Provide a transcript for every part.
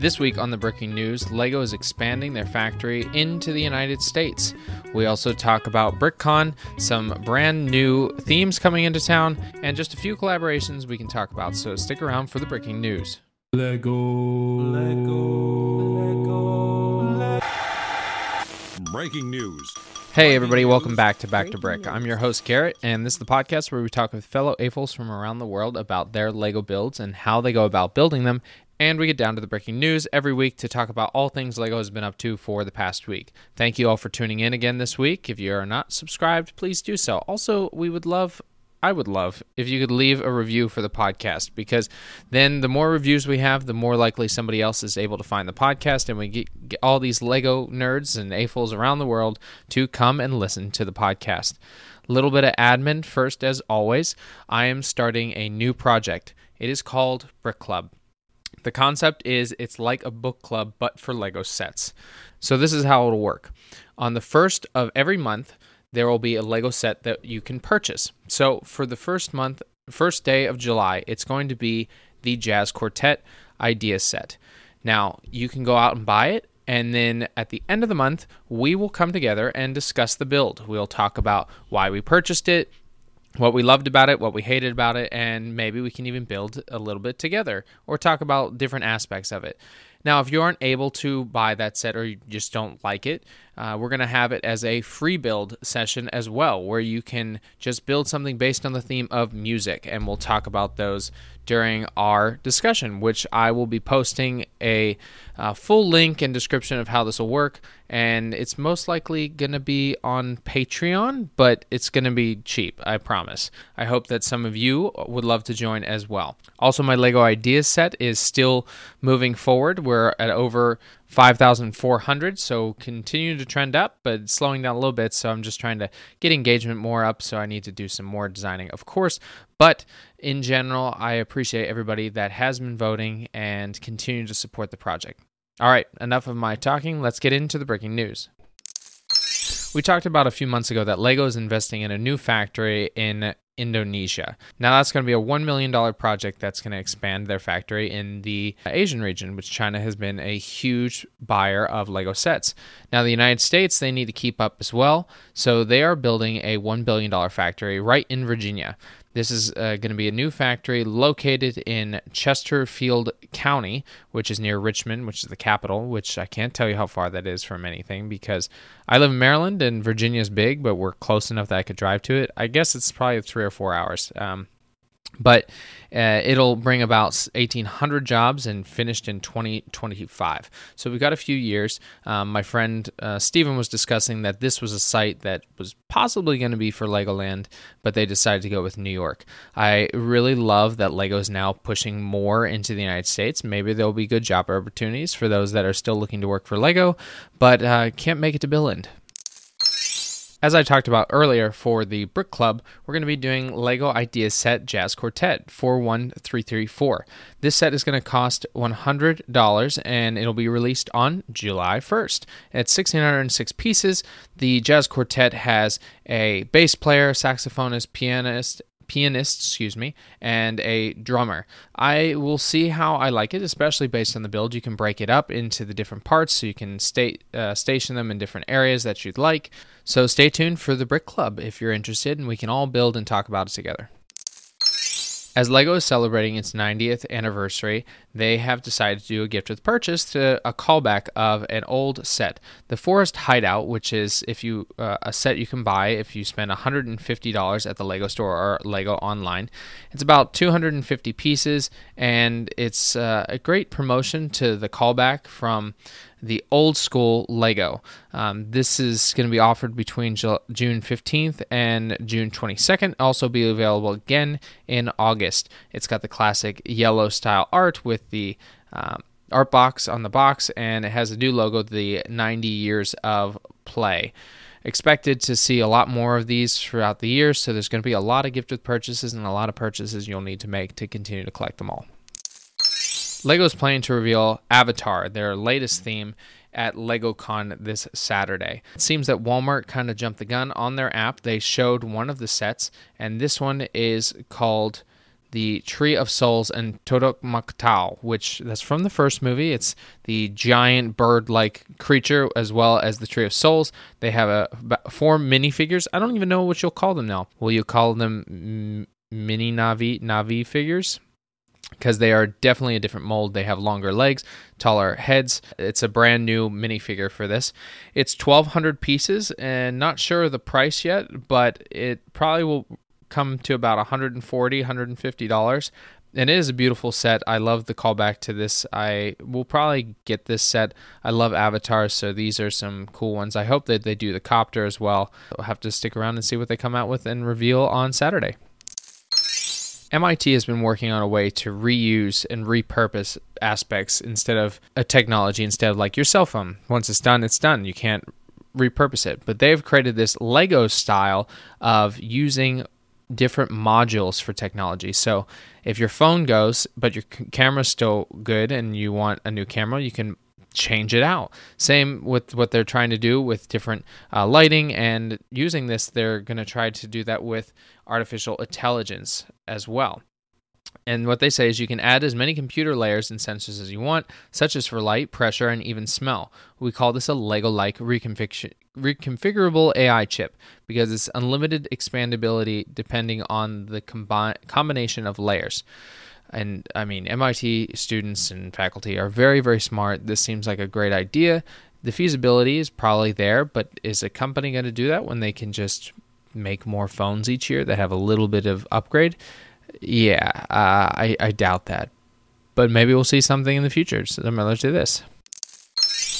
This week on the Bricking News, LEGO is expanding their factory into the United States. We also talk about BrickCon, some brand new themes coming into town, and just a few collaborations we can talk about. So stick around for the Bricking News. Lego. Lego. Bricking news. Hey, everybody, welcome back to Back to Brick. I'm your host, Garrett, and this is the podcast where we talk with fellow AFOLs from around the world about their LEGO builds and how they go about building them. And we get down to the bricking news every week to talk about all things LEGO has been up to for the past week. Thank you all for tuning in again this week. If you are not subscribed, please do so. Also, we would love I would love if you could leave a review for the podcast because then the more reviews we have, the more likely somebody else is able to find the podcast, and we get, get all these Lego nerds and AFOLs around the world to come and listen to the podcast. A little bit of admin first, as always. I am starting a new project. It is called Brick Club. The concept is it's like a book club, but for Lego sets. So this is how it'll work. On the first of every month, there will be a Lego set that you can purchase. So for the first month, first day of July, it's going to be the Jazz Quartet idea set. Now, you can go out and buy it, and then at the end of the month, we will come together and discuss the build. We'll talk about why we purchased it, what we loved about it, what we hated about it, and maybe we can even build a little bit together or talk about different aspects of it. Now, if you aren't able to buy that set or you just don't like it, uh, we're going to have it as a free build session as well, where you can just build something based on the theme of music, and we'll talk about those during our discussion, which I will be posting a uh, full link and description of how this will work. And it's most likely going to be on Patreon, but it's going to be cheap, I promise. I hope that some of you would love to join as well. Also, my Lego Ideas set is still moving forward. We're at over 5,400, so continue to trend up, but slowing down a little bit. So I'm just trying to get engagement more up. So I need to do some more designing, of course. But in general, I appreciate everybody that has been voting and continue to support the project. All right, enough of my talking. Let's get into the bricking news. We talked about a few months ago that Lego is investing in a new factory in Indonesia. Now, that's going to be a $1 million project that's going to expand their factory in the Asian region, which China has been a huge buyer of Lego sets. Now, the United States, they need to keep up as well. So they are building a $1 billion factory right in Virginia. This is uh, going to be a new factory located in Chesterfield County, which is near Richmond, which is the capital, which I can't tell you how far that is from anything because I live in Maryland and Virginia is big, but we're close enough that I could drive to it. I guess it's probably three or four hours. Um, but uh, it'll bring about 1,800 jobs and finished in 2025. So we've got a few years. Um, my friend uh, Stephen was discussing that this was a site that was possibly going to be for Legoland, but they decided to go with New York. I really love that Lego is now pushing more into the United States. Maybe there'll be good job opportunities for those that are still looking to work for Lego, but uh, can't make it to Billund. As I talked about earlier for the Brick Club, we're going to be doing LEGO Ideas Set Jazz Quartet 41334. This set is going to cost $100 and it'll be released on July 1st. It's 1606 pieces. The Jazz Quartet has a bass player, saxophonist, pianist, pianist, excuse me, and a drummer. I will see how I like it, especially based on the build. You can break it up into the different parts, so you can state uh, station them in different areas that you'd like. So stay tuned for the Brick Club if you're interested, and we can all build and talk about it together. As LEGO is celebrating its 90th anniversary, they have decided to do a gift with purchase to a callback of an old set, the Forest Hideout, which is if you uh, a set you can buy if you spend $150 at the Lego store or Lego online. It's about 250 pieces, and it's uh, a great promotion to the callback from the old school Lego. Um, this is going to be offered between June 15th and June 22nd. Also be available again in August. It's got the classic yellow style art with the um, art box on the box, and it has a new logo, the 90 years of play. Expected to see a lot more of these throughout the year, so there's going to be a lot of gift with purchases and a lot of purchases you'll need to make to continue to collect them all. LEGO is planning to reveal Avatar, their latest theme, at LegoCon this Saturday. It seems that Walmart kind of jumped the gun on their app. They showed one of the sets, and this one is called the Tree of Souls and Toruk Makto, which that's from the first movie. It's the giant bird-like creature as well as the Tree of Souls. They have a four minifigures. I don't even know what you'll call them now. Will you call them mini Na'vi Na'vi figures? Because they are definitely a different mold. They have longer legs, taller heads. It's a brand new minifigure for this. It's 1,200 pieces and not sure the price yet, but it probably will come to about 140 $150. And it is a beautiful set. I love the callback to this. I will probably get this set. I love avatars, so these are some cool ones. I hope that they do the copter as well. I'll have to stick around and see what they come out with and reveal on Saturday. MIT has been working on a way to reuse and repurpose aspects instead of a technology, instead of like your cell phone. Once it's done, it's done. You can't repurpose it. But they've created this Lego style of using different modules for technology. So if your phone goes, but your camera's still good and you want a new camera, you can change it out. Same with what they're trying to do with different uh, lighting and using this, they're going to try to do that with artificial intelligence as well. And what they say is you can add as many computer layers and sensors as you want, such as for light, pressure, and even smell. We call this a Lego like reconfig- reconfigurable AI chip because it's unlimited expandability depending on the combi- combination of layers. And I mean, MIT students and faculty are very, very smart. This seems like a great idea. The feasibility is probably there, but is a company going to do that when they can just make more phones each year that have a little bit of upgrade? Yeah, uh, I, I doubt that. But maybe we'll see something in the future similar to this.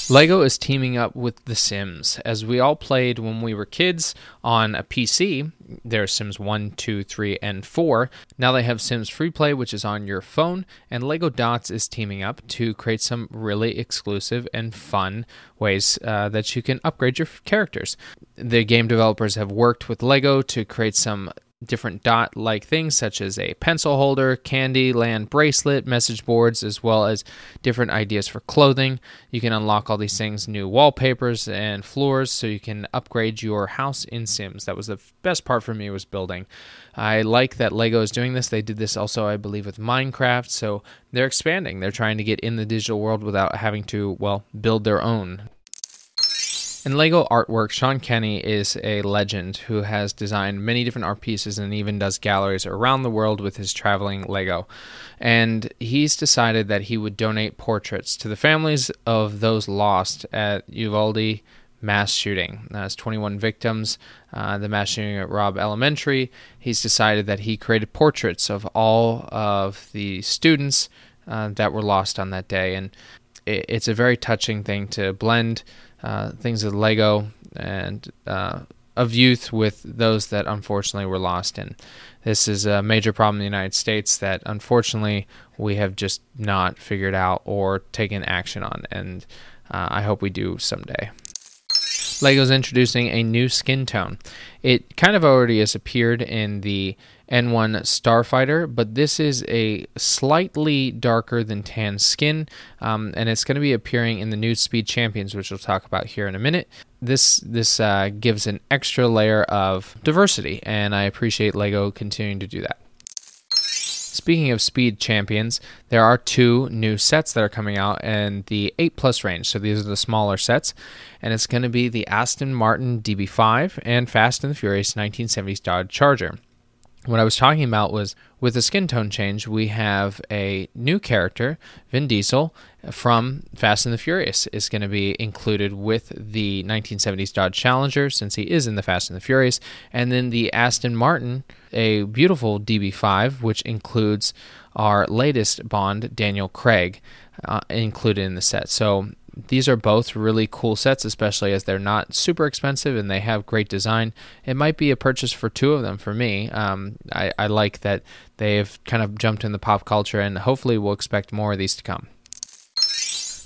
Lego is teaming up with The Sims. As we all played when we were kids on a PC, there's Sims 1, 2, 3, and 4. Now they have Sims Free Play, which is on your phone, and Lego Dots is teaming up to create some really exclusive and fun ways uh, that you can upgrade your characters. The game developers have worked with Lego to create some different dot like things such as a pencil holder, candy land bracelet, message boards, as well as different ideas for clothing. You can unlock all these things, new wallpapers and floors, so you can upgrade your house in Sims. That was the best part for me was building. I like that Lego is doing this. They did this also, I believe, with Minecraft, so they're expanding. They're trying to get in the digital world without having to, well, build their own. In Lego artwork, Sean Kenney is a legend who has designed many different art pieces and even does galleries around the world with his traveling Lego. And he's decided that he would donate portraits to the families of those lost at Uvalde mass shooting. That's 21 victims. Uh, the mass shooting at Robb Elementary. He's decided that he created portraits of all of the students uh, that were lost on that day. And it, it's a very touching thing to blend uh, things of Lego and uh, of youth with those that unfortunately were lost. And this is a major problem in the United States that unfortunately we have just not figured out or taken action on. And uh, I hope we do someday. Lego's introducing a new skin tone. It kind of already has appeared in the N1 Starfighter, but this is a slightly darker than tan skin, um, and it's going to be appearing in the new Speed Champions, which we'll talk about here in a minute. This this uh, gives an extra layer of diversity, and I appreciate Lego continuing to do that. Speaking of speed champions, there are two new sets that are coming out in the 8 plus range. So these are the smaller sets. And it's going to be the Aston Martin DB5 and Fast and the Furious 1970s Dodge Charger what I was talking about was with the skin tone change, we have a new character, Vin Diesel from Fast and the Furious, is going to be included with the 1970s Dodge Challenger since he is in the Fast and the Furious, and then the Aston Martin, a beautiful DB5, which includes our latest Bond, Daniel Craig, uh, included in the set. So these are both really cool sets, especially as they're not super expensive and they have great design. It might be a purchase for two of them for me. Um, I, I like that they've kind of jumped in the pop culture, and hopefully, we'll expect more of these to come.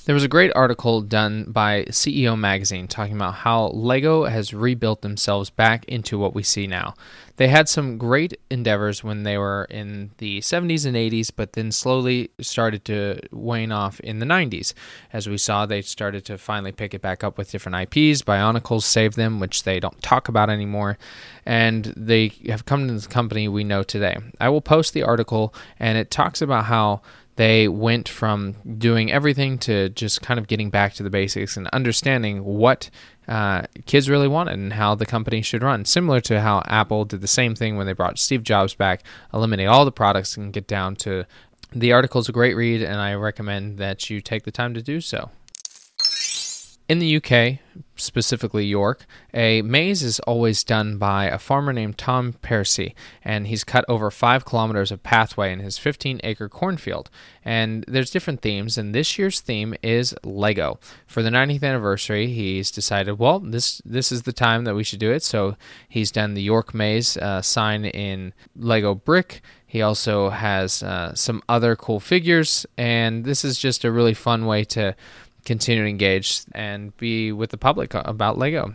There was a great article done by CEO Magazine talking about how LEGO has rebuilt themselves back into what we see now. They had some great endeavors when they were in the 70s and 80s, but then slowly started to wane off in the 90s. As we saw, they started to finally pick it back up with different IPs. Bionicles saved them, which they don't talk about anymore, and they have come to the company we know today. I will post the article, and it talks about how they went from doing everything to just kind of getting back to the basics and understanding what uh, kids really wanted and how the company should run. Similar to how Apple did the same thing when they brought Steve Jobs back, eliminate all the products and get down to the article is a great read, and I recommend that you take the time to do so. In the UK, specifically York, a maze is always done by a farmer named Tom Pearcy, and he's cut over five kilometers of pathway in his 15 acre cornfield. And there's different themes, and this year's theme is Lego. For the 90th anniversary, he's decided, well, this this is the time that we should do it. So he's done the York Maze uh, sign in Lego brick. He also has uh, some other cool figures, and this is just a really fun way to continue to engage and be with the public about Lego.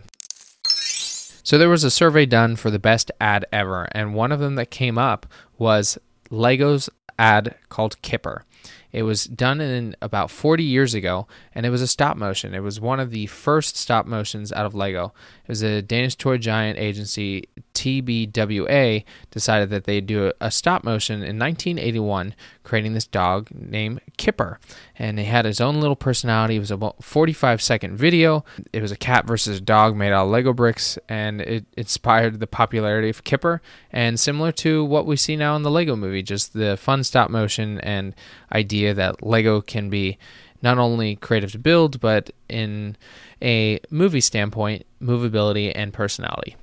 So there was a survey done for the best ad ever, and one of them that came up was Lego's ad called Kipper. It was done in about 40 years ago, and it was a stop motion. It was one of the first stop motions out of Lego. It was a Danish toy giant agency, TBWA, decided that they'd do a stop motion in 1981, creating this dog named Kipper. And he had his own little personality. It was a 45 second video. It was a cat versus a dog made out of Lego bricks, and it inspired the popularity of Kipper. And similar to what we see now in the Lego movie, just the fun stop motion and idea that Lego can be not only creative to build, but in a movie standpoint, movability and personality.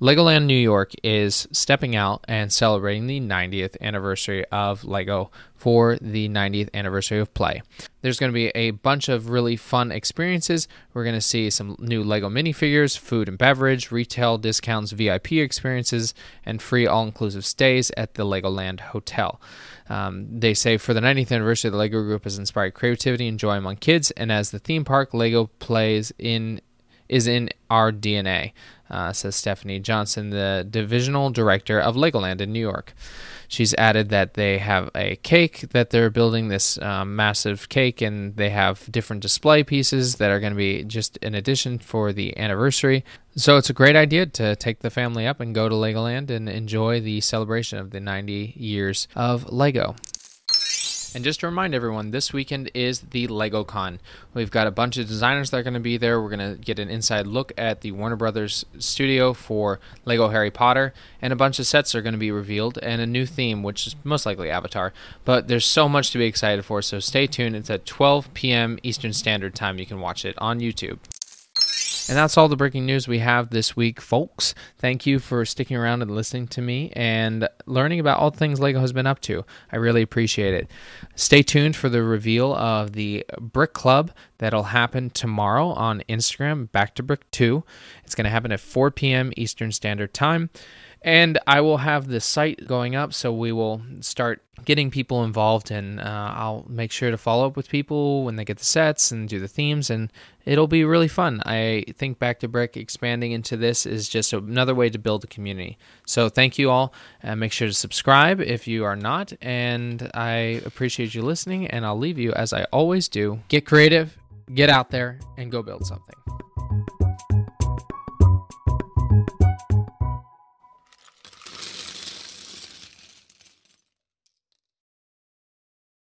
Legoland New York is stepping out and celebrating the 90th anniversary of Lego for the 90th anniversary of play. There's going to be a bunch of really fun experiences. We're going to see some new Lego minifigures, food and beverage, retail discounts, VIP experiences, and free all inclusive stays at the Legoland Hotel. Um, they say for the 90th anniversary, the Lego Group has inspired creativity and joy among kids, and as the theme park, Lego plays in is in our DNA uh, says Stephanie Johnson, the divisional director of Legoland in New York. She's added that they have a cake that they're building this um, massive cake, and they have different display pieces that are going to be just an addition for the anniversary. So it's a great idea to take the family up and go to Legoland and enjoy the celebration of the 90 years of Lego. And just to remind everyone, this weekend is the Lego Con. We've got a bunch of designers that are going to be there. We're going to get an inside look at the Warner Brothers studio for Lego Harry Potter, and a bunch of sets are going to be revealed, and a new theme, which is most likely Avatar. But there's so much to be excited for, so stay tuned. It's at 12 p.m. Eastern Standard Time. You can watch it on YouTube. And that's all the bricking news we have this week, folks. Thank you for sticking around and listening to me and learning about all the things Lego has been up to. I really appreciate it. Stay tuned for the reveal of the Brick Club that'll happen tomorrow on Instagram, Back to Brick 2. It's going to happen at 4 p.m. Eastern Standard Time. And I will have the site going up, so we will start getting people involved, and uh, I'll make sure to follow up with people when they get the sets and do the themes, and it'll be really fun. I think Back to Brick expanding into this is just another way to build a community. So thank you all, and make sure to subscribe if you are not, and I appreciate you listening, and I'll leave you as I always do. Get creative, get out there, and go build something.